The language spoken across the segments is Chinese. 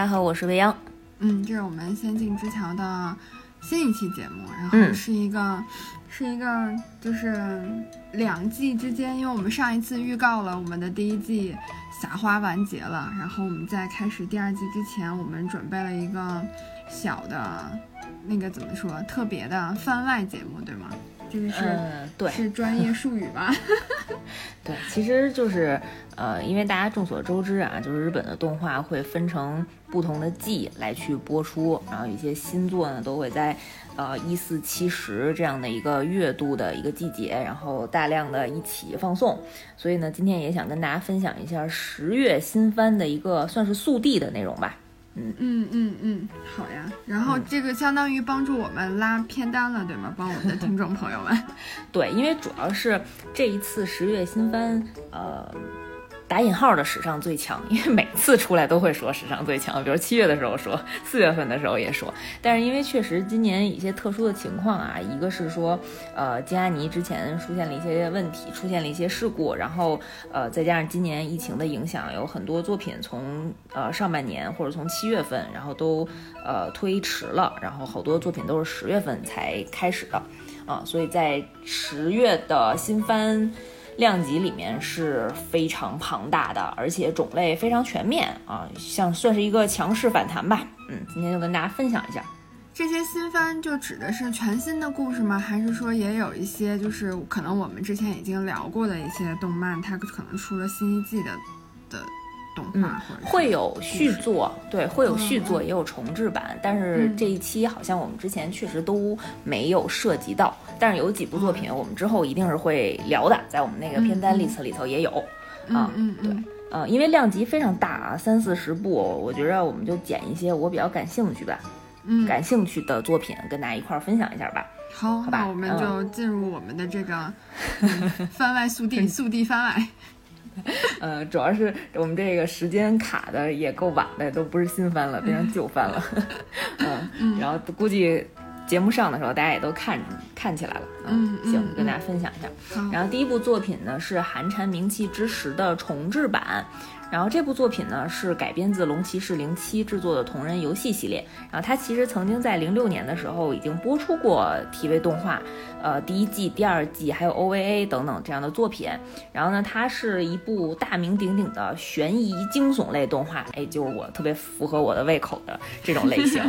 大家好，我是未央。嗯，这是我们仙境之桥的新一期节目，然后是一个，是一个，就是两季之间，因为我们上一次预告了我们的第一季撒花完结了，然后我们在开始第二季之前，我们准备了一个小的，那个怎么说，特别的番外节目，对吗？这个是对，是专业术语吧？对，其实就是呃，因为大家众所周知啊，就是日本的动画会分成不同的季来去播出，然后一些新作呢都会在呃一四七十这样的一个月度的一个季节，然后大量的一起放送。所以呢，今天也想跟大家分享一下十月新番的一个算是速递的内容吧。嗯嗯嗯嗯，好呀。然后这个相当于帮助我们拉片单了，对吗？帮我们的听众朋友们。对，因为主要是这一次十月新番，呃。打引号的史上最强，因为每次出来都会说史上最强，比如七月的时候说，四月份的时候也说。但是因为确实今年一些特殊的情况啊，一个是说，呃，金阿尼之前出现了一些问题，出现了一些事故，然后呃，再加上今年疫情的影响，有很多作品从呃上半年或者从七月份，然后都呃推迟了，然后好多作品都是十月份才开始的，啊，所以在十月的新番。量级里面是非常庞大的，而且种类非常全面啊，像算是一个强势反弹吧。嗯，今天就跟大家分享一下，这些新番就指的是全新的故事吗？还是说也有一些就是可能我们之前已经聊过的一些动漫，它可能出了新一季的的。嗯，会有续作，对，会有续作，也有重制版。但是这一期好像我们之前确实都没有涉及到，但是有几部作品我们之后一定是会聊的，在我们那个片单 list 里头也有。啊，嗯，对，嗯，因为量级非常大啊，三四十部，我觉着我们就捡一些我比较感兴趣吧，嗯，感兴趣的作品跟大家一块儿分享一下吧。好，好吧，我们就进入我们的这个 番外速递，速递番外。呃，主要是我们这个时间卡的也够晚的，都不是新番了，变成旧番了。嗯，然后估计节目上的时候，大家也都看看起来了。嗯，行，跟大家分享一下。然后第一部作品呢是《寒蝉鸣泣之时》的重制版。然后这部作品呢是改编自龙骑士零七制作的同人游戏系列。然后它其实曾经在零六年的时候已经播出过 TV 动画，呃，第一季、第二季还有 OVA 等等这样的作品。然后呢，它是一部大名鼎鼎的悬疑惊悚类动画，哎，就是我特别符合我的胃口的这种类型，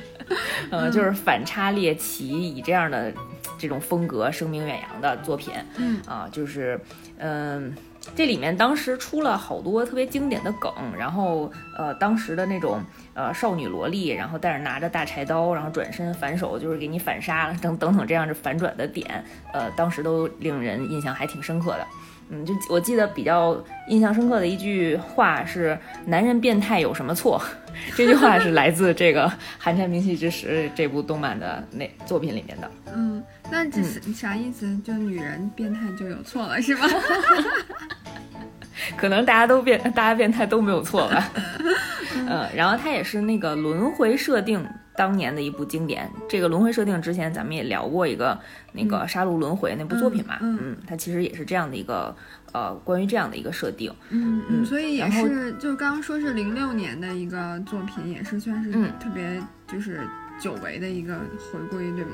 呃，就是反差猎奇，以这样的这种风格声名远扬的作品。嗯啊，就是嗯。这里面当时出了好多特别经典的梗，然后呃，当时的那种呃少女萝莉，然后带着拿着大柴刀，然后转身反手就是给你反杀了等等等这样的反转的点，呃，当时都令人印象还挺深刻的。嗯，就我记得比较印象深刻的一句话是“男人变态有什么错”，这句话是来自这个《寒蝉鸣泣之时》这部动漫的那作品里面的。嗯，那这是啥意思？就女人变态就有错了是吧？可能大家都变，大家变态都没有错吧？嗯，然后它也是那个轮回设定。当年的一部经典，这个轮回设定之前咱们也聊过一个那个杀戮轮回那部作品嘛，嗯，它其实也是这样的一个呃关于这样的一个设定，嗯嗯，所以也是就刚刚说是零六年的一个作品，也是算是特别就是久违的一个回归，对吗？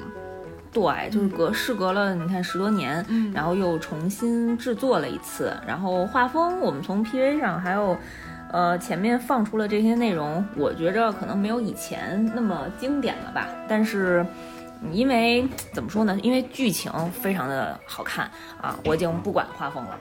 对，就是隔事隔了你看十多年，然后又重新制作了一次，然后画风我们从 PV 上还有。呃，前面放出了这些内容，我觉着可能没有以前那么经典了吧。但是，因为怎么说呢？因为剧情非常的好看啊，我已经不管画风了，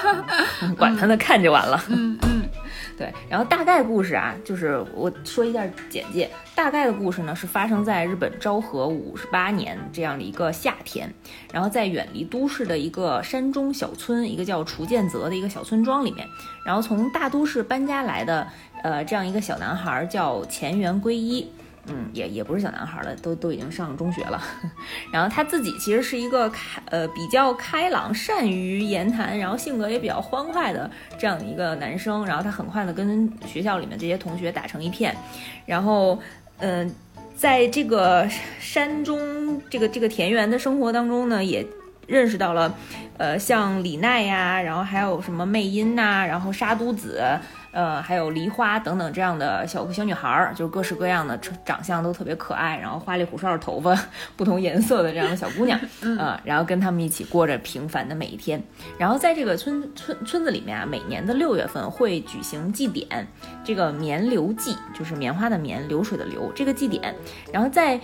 管他呢，看就完了。嗯嗯。对，然后大概故事啊，就是我说一下简介。大概的故事呢，是发生在日本昭和五十八年这样的一个夏天，然后在远离都市的一个山中小村，一个叫雏见泽的一个小村庄里面，然后从大都市搬家来的，呃，这样一个小男孩叫前原归一。嗯，也也不是小男孩了，都都已经上中学了。然后他自己其实是一个开呃比较开朗、善于言谈，然后性格也比较欢快的这样的一个男生。然后他很快的跟学校里面这些同学打成一片。然后，嗯，在这个山中这个这个田园的生活当中呢，也认识到了，呃，像李奈呀，然后还有什么魅音呐，然后沙都子。呃，还有梨花等等这样的小小女孩儿，就是各式各样的长相都特别可爱，然后花里胡哨的头发不同颜色的这样的小姑娘，嗯，然后跟他们一起过着平凡的每一天。然后在这个村村村子里面啊，每年的六月份会举行祭典，这个棉流祭就是棉花的棉，流水的流，这个祭典。然后在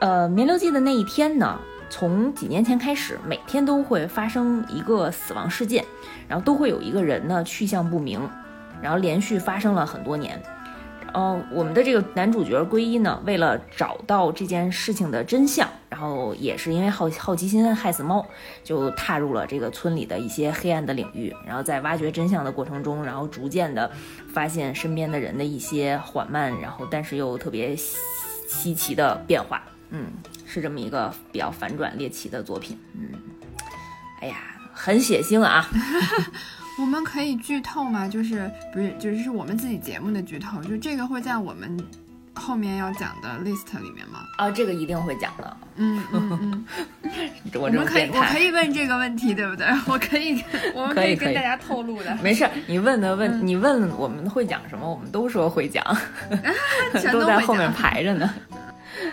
呃棉流祭的那一天呢。从几年前开始，每天都会发生一个死亡事件，然后都会有一个人呢去向不明，然后连续发生了很多年。哦，我们的这个男主角归一呢，为了找到这件事情的真相，然后也是因为好好奇心害死猫，就踏入了这个村里的一些黑暗的领域。然后在挖掘真相的过程中，然后逐渐的发现身边的人的一些缓慢，然后但是又特别稀奇的变化。嗯。是这么一个比较反转猎奇的作品，嗯，哎呀，很血腥啊！我们可以剧透吗？就是不是就是我们自己节目的剧透？就这个会在我们后面要讲的 list 里面吗？啊，这个一定会讲的。嗯嗯嗯，我们可以我可以问这个问题，对不对？我可以，我们可以跟大家透露的。没事，你问的问，你问我们会讲什么，我们都说会讲，都在后面排着呢。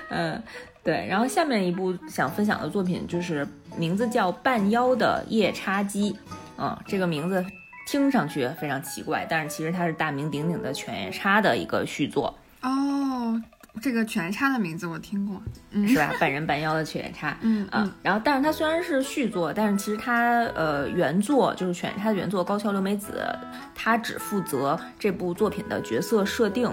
嗯。对，然后下面一部想分享的作品就是名字叫《半妖的夜叉姬》，嗯，这个名字听上去非常奇怪，但是其实它是大名鼎鼎的犬夜叉的一个续作哦。这个犬夜叉的名字我听过，嗯，是吧？半人半妖的犬夜叉，嗯啊。然后，但是它虽然是续作，但是其实它呃原作就是犬夜叉的原作高桥留美子，她只负责这部作品的角色设定。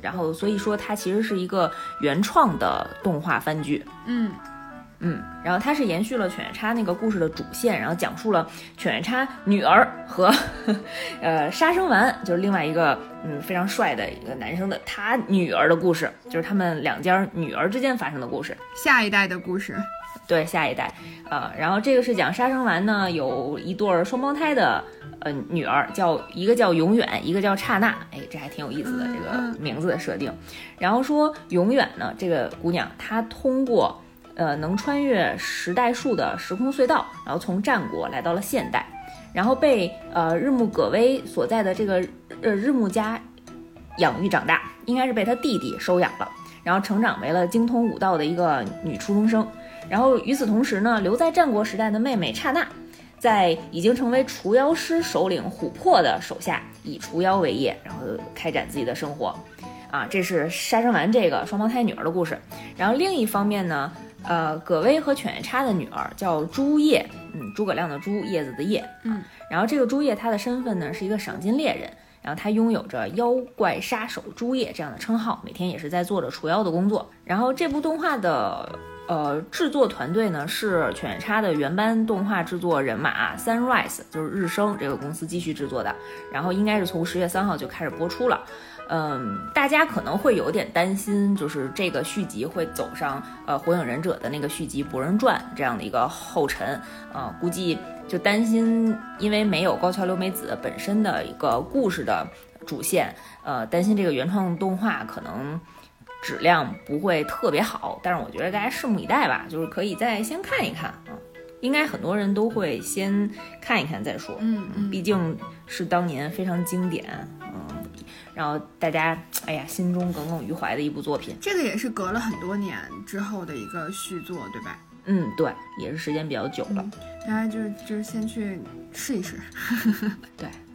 然后，所以说它其实是一个原创的动画番剧，嗯嗯，然后它是延续了犬夜叉那个故事的主线，然后讲述了犬夜叉女儿和呃杀生丸，就是另外一个嗯非常帅的一个男生的他女儿的故事，就是他们两家女儿之间发生的故事，下一代的故事。对下一代，呃，然后这个是讲杀生丸呢，有一对双胞胎的呃女儿，叫一个叫永远，一个叫刹那，哎，这还挺有意思的这个名字的设定。然后说永远呢，这个姑娘她通过呃能穿越时代树的时空隧道，然后从战国来到了现代，然后被呃日暮葛薇所在的这个呃日暮家养育长大，应该是被他弟弟收养了，然后成长为了精通武道的一个女初中生。然后与此同时呢，留在战国时代的妹妹刹那，在已经成为除妖师首领琥珀的手下，以除妖为业，然后开展自己的生活。啊，这是杀生丸这个双胞胎女儿的故事。然后另一方面呢，呃，葛薇和犬夜叉的女儿叫朱叶，嗯，诸葛亮的朱，叶子的叶，嗯。然后这个朱叶她的身份呢是一个赏金猎人，然后她拥有着妖怪杀手朱叶这样的称号，每天也是在做着除妖的工作。然后这部动画的。呃，制作团队呢是犬夜叉的原班动画制作人马 Sunrise，就是日升这个公司继续制作的，然后应该是从十月三号就开始播出了。嗯，大家可能会有点担心，就是这个续集会走上呃火影忍者的那个续集《博人传》这样的一个后尘啊，估计就担心，因为没有高桥留美子本身的一个故事的主线，呃，担心这个原创动画可能。质量不会特别好，但是我觉得大家拭目以待吧，就是可以再先看一看啊，应该很多人都会先看一看再说，嗯嗯，毕竟是当年非常经典，嗯，然后大家哎呀心中耿耿于怀的一部作品，这个也是隔了很多年之后的一个续作，对吧？嗯，对，也是时间比较久了，大家就就先去试一试，对，嗯，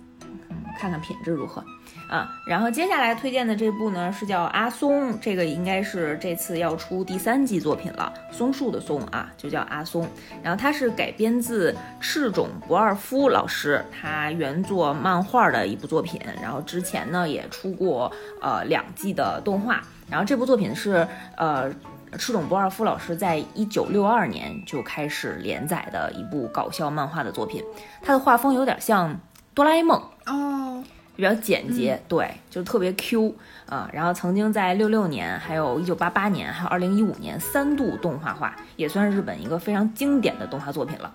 看看品质如何。啊，然后接下来推荐的这部呢是叫阿松，这个应该是这次要出第三季作品了，松树的松啊，就叫阿松。然后它是改编自赤冢不二夫老师他原作漫画的一部作品，然后之前呢也出过呃两季的动画。然后这部作品是呃赤冢不二夫老师在一九六二年就开始连载的一部搞笑漫画的作品，它的画风有点像哆啦 A 梦哦。比较简洁，对，就特别 Q 啊。然后曾经在六六年、还有一九八八年、还有二零一五年三度动画化，也算是日本一个非常经典的动画作品了。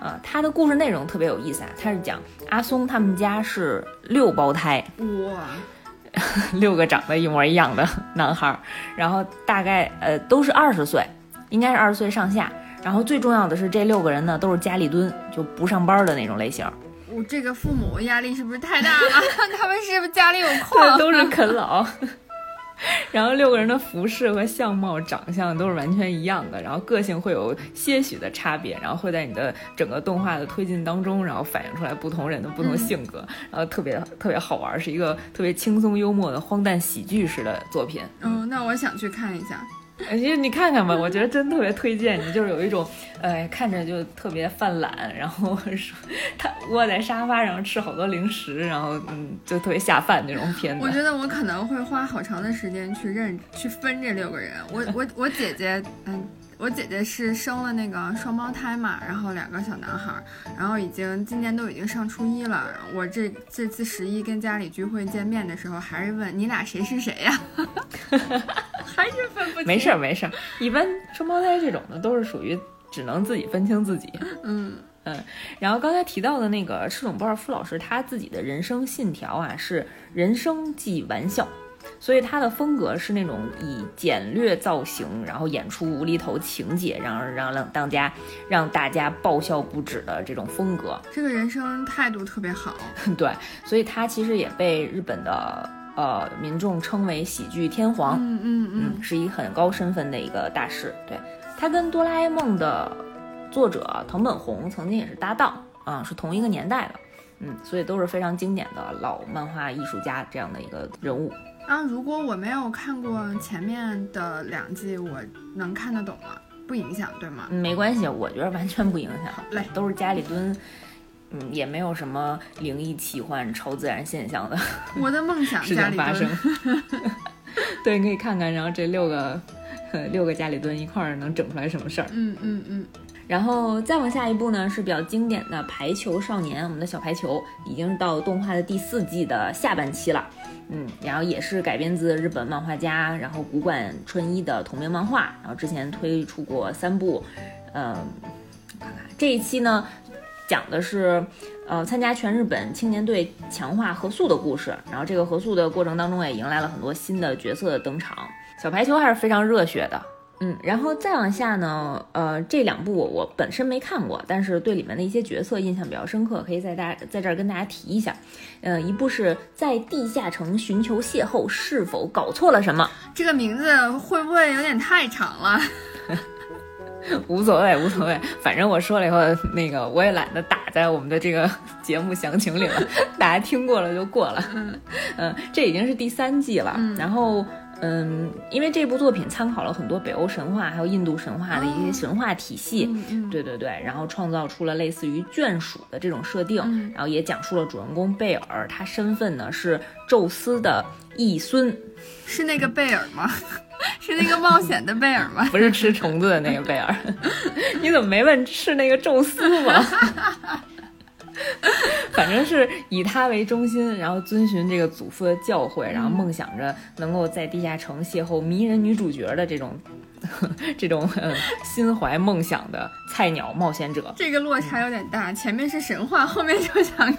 啊，它的故事内容特别有意思啊，它是讲阿松他们家是六胞胎，哇，六个长得一模一样的男孩，然后大概呃都是二十岁，应该是二十岁上下。然后最重要的是这六个人呢都是家里蹲，就不上班的那种类型。我这个父母压力是不是太大了？他们是不是家里有矿？都是啃老。然后六个人的服饰和相貌、长相都是完全一样的，然后个性会有些许的差别，然后会在你的整个动画的推进当中，然后反映出来不同人的不同性格，然后特别特别好玩，是一个特别轻松幽默的荒诞喜剧式的作品。嗯，那我想去看一下。其实你看看吧，我觉得真特别推荐你，就是有一种，呃，看着就特别犯懒，然后说他窝在沙发上吃好多零食，然后嗯，就特别下饭那种片子。我觉得我可能会花好长的时间去认去分这六个人。我我我姐姐，嗯。我姐姐是生了那个双胞胎嘛，然后两个小男孩，然后已经今年都已经上初一了。我这这次十一跟家里聚会见面的时候，还是问你俩谁是谁呀？还是分不清。没事儿没事儿，一般双胞胎这种的都是属于只能自己分清自己。嗯嗯。然后刚才提到的那个赤冢不二夫老师，他自己的人生信条啊是人生即玩笑。所以他的风格是那种以简略造型，然后演出无厘头情节，让让让大家让大家爆笑不止的这种风格。这个人生态度特别好，对，所以他其实也被日本的呃民众称为喜剧天皇，嗯嗯嗯，是一很高身份的一个大师。对他跟哆啦 A 梦的作者藤本弘曾经也是搭档啊，是同一个年代的，嗯，所以都是非常经典的老漫画艺术家这样的一个人物。啊，如果我没有看过前面的两季，我能看得懂吗？不影响，对吗？没关系，我觉得完全不影响。来，都是家里蹲，嗯，也没有什么灵异奇幻、超自然现象的。我的梦想事情发生。对，你可以看看，然后这六个六个家里蹲一块儿能整出来什么事儿？嗯嗯嗯。然后再往下一步呢，是比较经典的《排球少年》，我们的小排球已经到动画的第四季的下半期了。嗯，然后也是改编自日本漫画家，然后古馆春一的同名漫画，然后之前推出过三部，嗯，看看这一期呢，讲的是，呃，参加全日本青年队强化合宿的故事，然后这个合宿的过程当中也迎来了很多新的角色的登场，小排球还是非常热血的。嗯，然后再往下呢，呃，这两部我本身没看过，但是对里面的一些角色印象比较深刻，可以在大在这儿跟大家提一下。呃，一部是在地下城寻求邂逅，是否搞错了什么？这个名字会不会有点太长了？无所谓，无所谓，反正我说了以后，那个我也懒得打在我们的这个节目详情里了，大家听过了就过了。嗯，这已经是第三季了，然后。嗯，因为这部作品参考了很多北欧神话，还有印度神话的一些神话体系，嗯对对对，然后创造出了类似于眷属的这种设定，然后也讲述了主人公贝尔，他身份呢是宙斯的义孙，是那个贝尔吗？是那个冒险的贝尔吗？不是吃虫子的那个贝尔，你怎么没问是那个宙斯吗？反正是以他为中心，然后遵循这个祖父的教诲，然后梦想着能够在地下城邂逅迷人女主角的这种，这种嗯心怀梦想的菜鸟冒险者。这个落差有点大，前面是神话，后面就想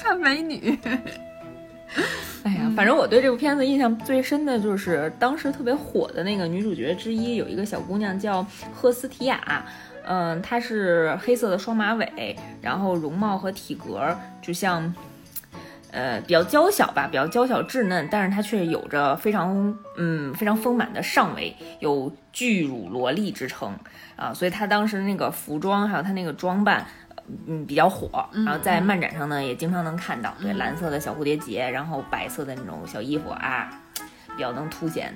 看美女。哎呀，反正我对这部片子印象最深的就是当时特别火的那个女主角之一，有一个小姑娘叫赫斯提亚。嗯，她是黑色的双马尾，然后容貌和体格就像，呃，比较娇小吧，比较娇小稚嫩，但是她却有着非常嗯非常丰满的上围，有巨乳萝莉之称啊，所以她当时那个服装还有她那个装扮，嗯比较火，然后在漫展上呢也经常能看到，对，蓝色的小蝴蝶结，然后白色的那种小衣服啊，比较能凸显。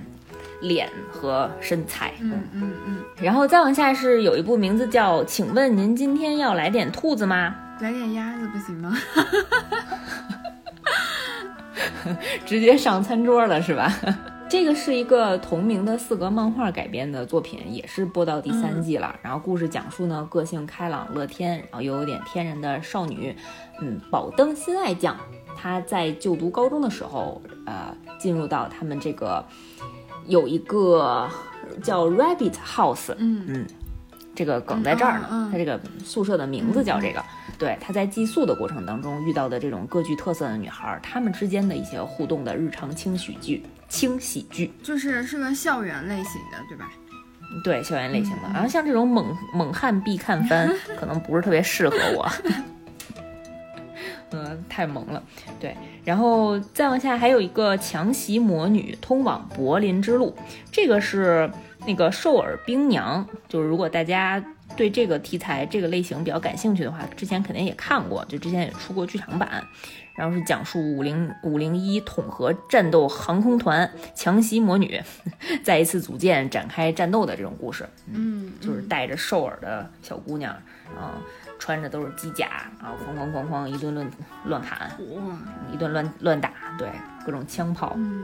脸和身材，嗯嗯嗯，然后再往下是有一部名字叫，请问您今天要来点兔子吗？来点鸭子不行吗？直接上餐桌了是吧？这个是一个同名的四格漫画改编的作品，也是播到第三季了。然后故事讲述呢，个性开朗乐天，然后又有点天然的少女，嗯，宝灯心爱酱，她在就读高中的时候，呃，进入到他们这个。有一个叫 Rabbit House，嗯嗯，这个梗在这儿呢。他这个宿舍的名字叫这个。对，他在寄宿的过程当中遇到的这种各具特色的女孩，她们之间的一些互动的日常轻喜剧，轻喜剧，就是是个校园类型的，对吧？对，校园类型的。然后像这种猛猛汉必看番，可能不是特别适合我。嗯太萌了。对，然后再往下还有一个强袭魔女通往柏林之路，这个是那个兽耳冰娘，就是如果大家。对这个题材、这个类型比较感兴趣的话，之前肯定也看过，就之前也出过剧场版。然后是讲述五零五零一统合战斗航空团强袭魔女，再一次组建展开战斗的这种故事。嗯，就是带着兽耳的小姑娘，啊，穿着都是机甲，然后哐哐哐哐一顿乱乱砍，哇，一顿乱乱打，对，各种枪炮。嗯，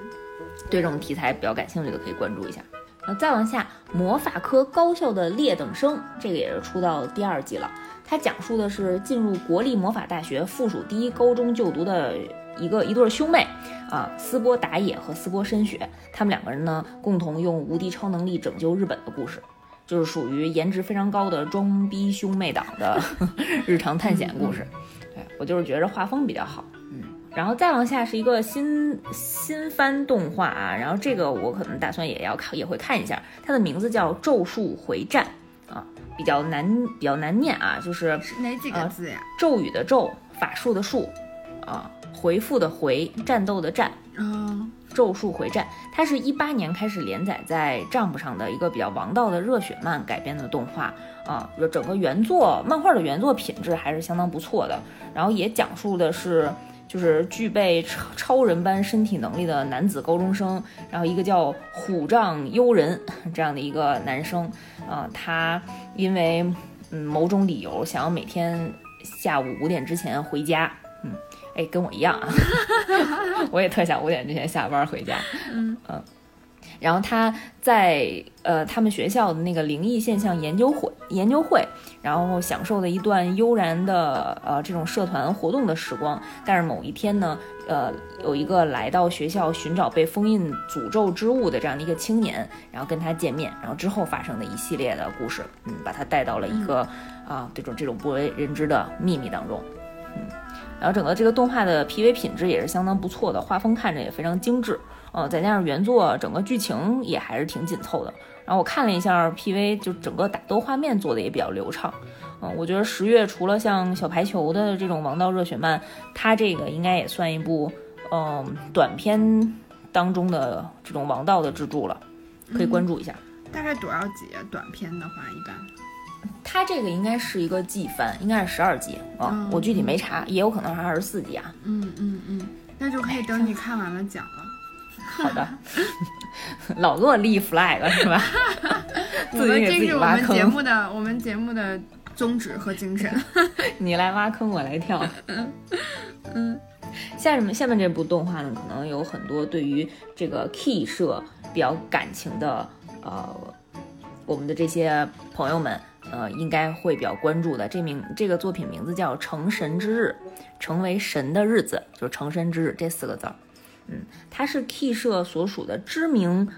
对这种题材比较感兴趣的可以关注一下。那再往下，魔法科高校的劣等生，这个也是出到第二季了。它讲述的是进入国立魔法大学附属第一高中就读的一个一对兄妹啊，斯波达野和斯波深雪，他们两个人呢共同用无敌超能力拯救日本的故事，就是属于颜值非常高的装逼兄妹党的 日常探险故事。对我就是觉着画风比较好。然后再往下是一个新新番动画啊，然后这个我可能打算也要看，也会看一下。它的名字叫《咒术回战》啊，比较难，比较难念啊，就是哪几个字呀？咒语的咒，法术的术，啊，回复的回，战斗的战。啊，咒术回战，它是一八年开始连载在 Jump 上的一个比较王道的热血漫改编的动画啊，整个原作漫画的原作品质还是相当不错的，然后也讲述的是。就是具备超超人般身体能力的男子高中生，然后一个叫虎杖悠人这样的一个男生，啊，他因为嗯某种理由想要每天下午五点之前回家，嗯，哎，跟我一样啊，我也特想五点之前下班回家，嗯。嗯。然后他在呃他们学校的那个灵异现象研究会研究会，然后享受了一段悠然的呃这种社团活动的时光。但是某一天呢，呃有一个来到学校寻找被封印诅咒之物的这样的一个青年，然后跟他见面，然后之后发生的一系列的故事，嗯，把他带到了一个啊这种这种不为人知的秘密当中，嗯，然后整个这个动画的 PV 品质也是相当不错的，画风看着也非常精致。呃，再加上原作整个剧情也还是挺紧凑的。然后我看了一下 PV，就整个打斗画面做的也比较流畅。嗯，我觉得十月除了像小排球的这种王道热血漫，它这个应该也算一部嗯短片当中的这种王道的支柱了，可以关注一下。大概多少集啊？短片的话，一般。它这个应该是一个季番，应该是十二集啊，我具体没查，也有可能是二十四集啊。嗯嗯嗯，那就可以等你看完了讲了。好的，老给我立 flag 是吧？自己给自己。这是我们节目的我们节目的宗旨和精神。你来挖坑，我来跳。嗯嗯。下面下面这部动画呢，可能有很多对于这个 Key 社比较感情的呃，我们的这些朋友们呃，应该会比较关注的。这名这个作品名字叫《成神之日》，成为神的日子，就是成神之日这四个字儿。嗯，他是 Key 社所属的知名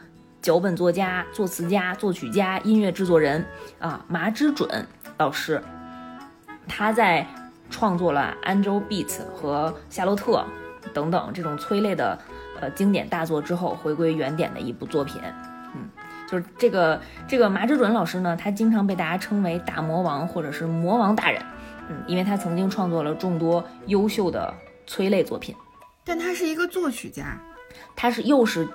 脚本作家、作词家、作曲家、音乐制作人啊，麻之准老师。他在创作了《Angel Beats》和《夏洛特》等等这种催泪的呃经典大作之后，回归原点的一部作品。嗯，就是这个这个麻之准老师呢，他经常被大家称为大魔王或者是魔王大人。嗯，因为他曾经创作了众多优秀的催泪作品。但他是一个作曲家，他是又是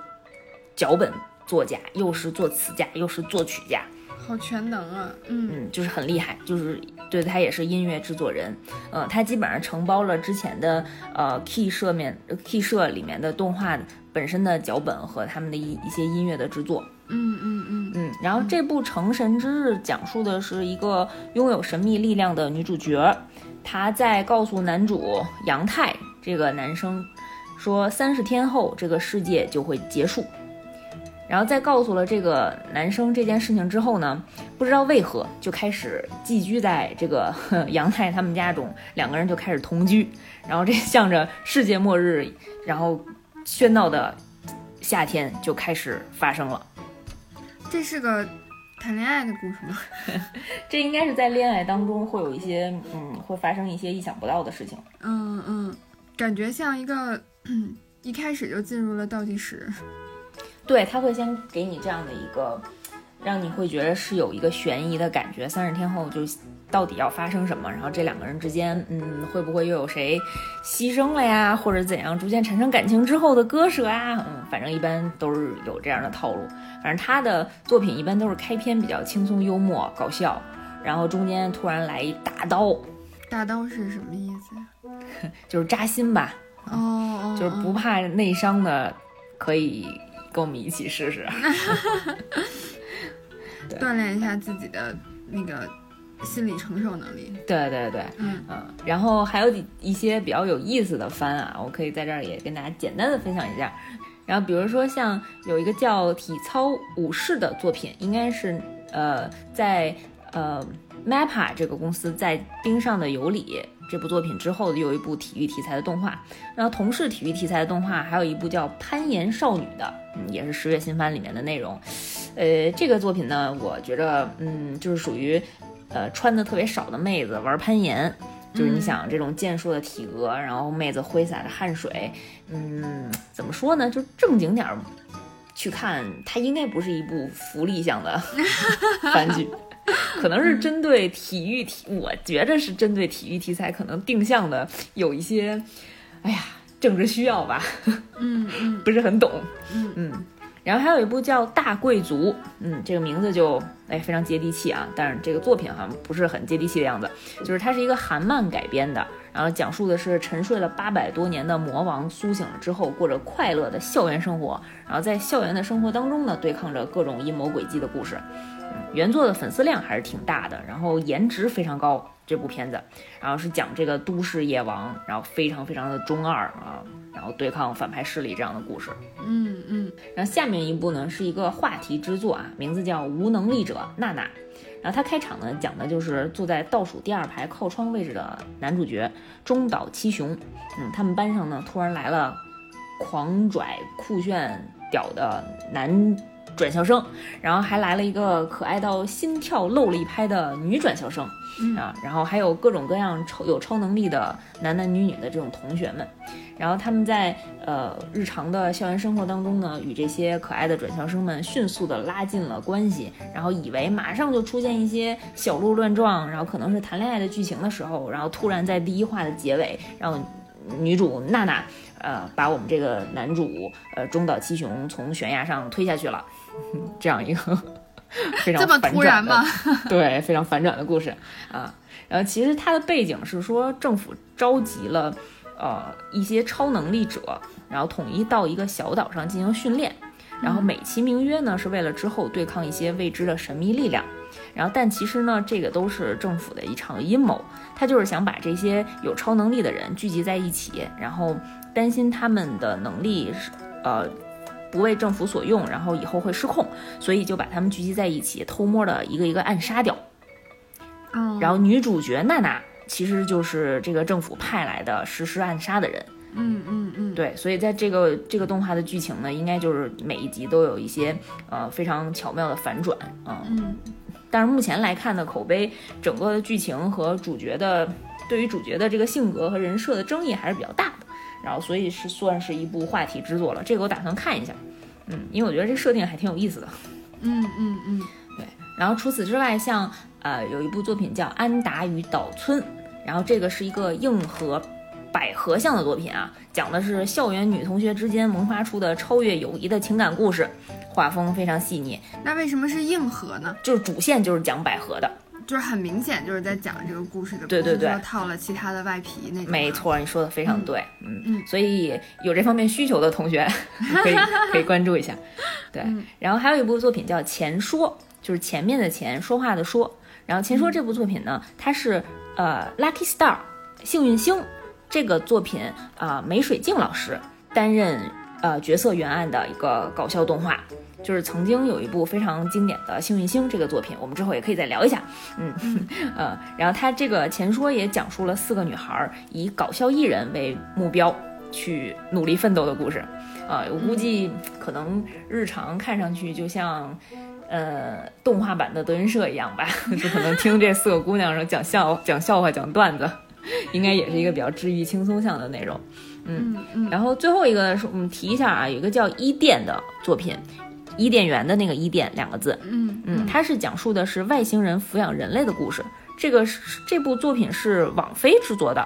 脚本作家，又是作词家，又是作曲家，好全能啊！嗯嗯，就是很厉害，就是对他也是音乐制作人。呃，他基本上承包了之前的呃 Key 社面 Key 社里面的动画本身的脚本和他们的一一些音乐的制作。嗯嗯嗯嗯。然后这部《成神之日》讲述的是一个拥有神秘力量的女主角，她在告诉男主杨泰这个男生。说三十天后这个世界就会结束，然后在告诉了这个男生这件事情之后呢，不知道为何就开始寄居在这个杨太他们家中，两个人就开始同居，然后这 向着世界末日，然后喧闹的夏天就开始发生了。这是个谈恋爱的故事吗？这应该是在恋爱当中会有一些嗯，会发生一些意想不到的事情。嗯嗯，感觉像一个。一开始就进入了倒计时，对他会先给你这样的一个，让你会觉得是有一个悬疑的感觉。三十天后就到底要发生什么，然后这两个人之间，嗯，会不会又有谁牺牲了呀，或者怎样，逐渐产生感情之后的割舍啊，嗯，反正一般都是有这样的套路。反正他的作品一般都是开篇比较轻松幽默搞笑，然后中间突然来一大刀。大刀是什么意思？就是扎心吧。哦，就是不怕内伤的，可以跟我们一起试试，锻炼一下自己的那个心理承受能力。对对对，嗯嗯，然后还有一些比较有意思的番啊，我可以在这儿也跟大家简单的分享一下。然后比如说像有一个叫《体操武士》的作品，应该是呃在呃 MAPPA 这个公司在冰上的尤里。这部作品之后又有一部体育题材的动画，然后同是体育题材的动画，还有一部叫《攀岩少女》的，嗯，也是十月新番里面的内容。呃，这个作品呢，我觉着，嗯，就是属于，呃，穿的特别少的妹子玩攀岩，就是你想这种健硕的体格，然后妹子挥洒着汗水，嗯，怎么说呢？就正经点儿去看，它应该不是一部福利向的 番剧。可能是针对体育题，我觉着是针对体育题材，可能定向的有一些，哎呀，政治需要吧，嗯嗯，不是很懂，嗯嗯。然后还有一部叫《大贵族》，嗯，这个名字就哎非常接地气啊，但是这个作品好像不是很接地气的样子，就是它是一个韩漫改编的，然后讲述的是沉睡了八百多年的魔王苏醒了之后，过着快乐的校园生活，然后在校园的生活当中呢，对抗着各种阴谋诡计的故事。原作的粉丝量还是挺大的，然后颜值非常高。这部片子，然后是讲这个都市夜王，然后非常非常的中二啊，然后对抗反派势力这样的故事。嗯嗯。然后下面一部呢是一个话题之作啊，名字叫《无能力者娜娜》。然后他开场呢讲的就是坐在倒数第二排靠窗位置的男主角中岛七雄。嗯，他们班上呢突然来了狂拽酷炫屌的男。转校生，然后还来了一个可爱到心跳漏了一拍的女转校生啊，然后还有各种各样超有超能力的男男女女的这种同学们，然后他们在呃日常的校园生活当中呢，与这些可爱的转校生们迅速的拉近了关系，然后以为马上就出现一些小鹿乱撞，然后可能是谈恋爱的剧情的时候，然后突然在第一话的结尾，让女主娜娜呃把我们这个男主呃中岛七雄从悬崖上推下去了。这样一个 非常这么突然吗？对，非常反转的故事啊。然后其实它的背景是说，政府召集了呃一些超能力者，然后统一到一个小岛上进行训练，然后美其名曰呢是为了之后对抗一些未知的神秘力量。然后但其实呢，这个都是政府的一场阴谋，他就是想把这些有超能力的人聚集在一起，然后担心他们的能力是呃。不为政府所用，然后以后会失控，所以就把他们聚集在一起，偷摸的一个一个暗杀掉。然后女主角娜娜其实就是这个政府派来的实施暗杀的人。嗯嗯嗯，对，所以在这个这个动画的剧情呢，应该就是每一集都有一些呃非常巧妙的反转啊。嗯，但是目前来看呢，口碑整个的剧情和主角的对于主角的这个性格和人设的争议还是比较大的。然后，所以是算是一部话题之作了。这个我打算看一下，嗯，因为我觉得这设定还挺有意思的。嗯嗯嗯，对。然后除此之外，像呃有一部作品叫《安达与岛村》，然后这个是一个硬核百合向的作品啊，讲的是校园女同学之间萌发出的超越友谊的情感故事，画风非常细腻。那为什么是硬核呢？就是主线就是讲百合的。就是很明显，就是在讲这个故事的，对对对，套了其他的外皮那种。没错，你说的非常对，嗯嗯，所以有这方面需求的同学 可以可以关注一下。对，然后还有一部作品叫《前说》，就是前面的前说话的说。然后《前说》这部作品呢，它是呃《Lucky Star》幸运星这个作品啊，梅水静老师担任呃角色原案的一个搞笑动画。就是曾经有一部非常经典的《幸运星》这个作品，我们之后也可以再聊一下。嗯 呃，然后他这个前说也讲述了四个女孩以搞笑艺人为目标去努力奋斗的故事。啊，我估计可能日常看上去就像呃动画版的德云社一样吧，就可能听这四个姑娘讲笑讲笑话讲段子，应该也是一个比较治愈轻松向的内容。嗯嗯。然后最后一个是我们提一下啊，有一个叫伊甸的作品。伊甸园的那个伊甸两个字，嗯。嗯，它是讲述的是外星人抚养人类的故事，这个这部作品是网飞制作的。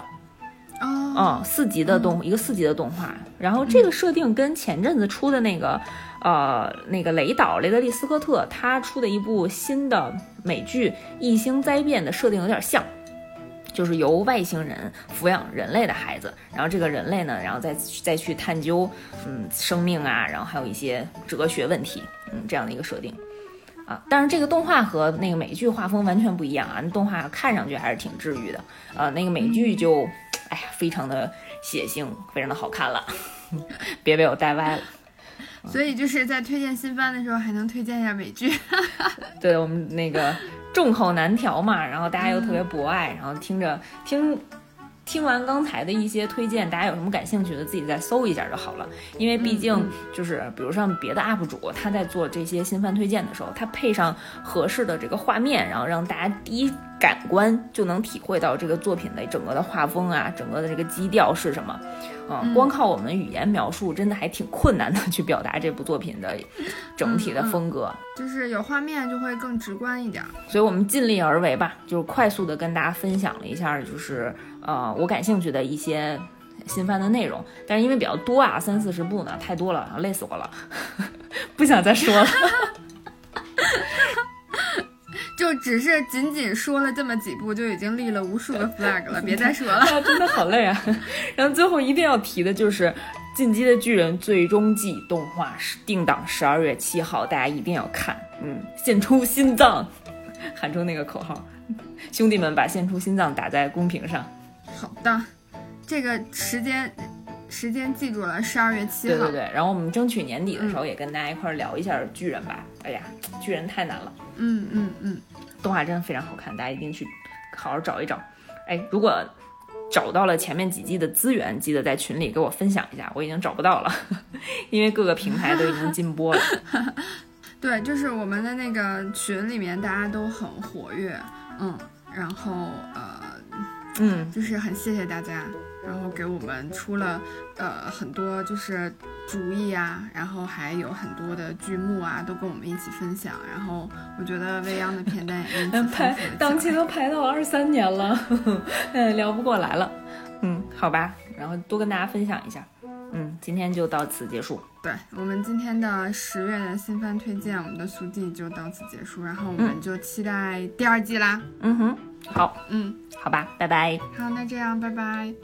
哦，嗯，四集的动一个四集的动画，然后这个设定跟前阵子出的那个，呃，那个雷导雷德利·斯科特他出的一部新的美剧《异星灾变》的设定有点像，就是由外星人抚养人类的孩子，然后这个人类呢，然后再再去探究，嗯，生命啊，然后还有一些哲学问题，嗯，这样的一个设定。啊，但是这个动画和那个美剧画风完全不一样啊！那动画看上去还是挺治愈的，呃，那个美剧就，哎呀，非常的血腥，非常的好看了，别被我带歪了。所以就是在推荐新番的时候，还能推荐一下美剧。对我们那个众口难调嘛，然后大家又特别博爱，然后听着听。听完刚才的一些推荐，大家有什么感兴趣的，自己再搜一下就好了。因为毕竟就是，比如像别的 UP 主，他在做这些新番推荐的时候，他配上合适的这个画面，然后让大家第一感官就能体会到这个作品的整个的画风啊，整个的这个基调是什么。嗯，光靠我们语言描述，真的还挺困难的，去表达这部作品的整体的风格。就是有画面就会更直观一点。所以我们尽力而为吧，就是快速的跟大家分享了一下，就是。呃，我感兴趣的一些新番的内容，但是因为比较多啊，三四十部呢，太多了，累死我了，不想再说了。就只是仅仅说了这么几部，就已经立了无数个 flag 了，别再说了，真的好累啊。然后最后一定要提的就是《进击的巨人》最终季动画是定档十二月七号，大家一定要看。嗯，献出心脏，喊出那个口号，兄弟们把献出心脏打在公屏上。好的，这个时间时间记住了，十二月七号。对对对，然后我们争取年底的时候也跟大家一块聊一下巨人吧。哎呀，巨人太难了。嗯嗯嗯，动画真的非常好看，大家一定去好好找一找。哎，如果找到了前面几季的资源，记得在群里给我分享一下。我已经找不到了，因为各个平台都已经禁播了。对，就是我们的那个群里面大家都很活跃，嗯，然后呃。嗯，就是很谢谢大家，然后给我们出了呃很多就是主意啊，然后还有很多的剧目啊，都跟我们一起分享。然后我觉得未央的片单也因此 排档期都排到二三年了，嗯，聊不过来了。嗯，好吧，然后多跟大家分享一下。嗯，今天就到此结束。对我们今天的十月的新番推荐，我们的速记就到此结束，然后我们就期待第二季啦。嗯哼，好，嗯，好吧，拜拜。好，那这样，拜拜。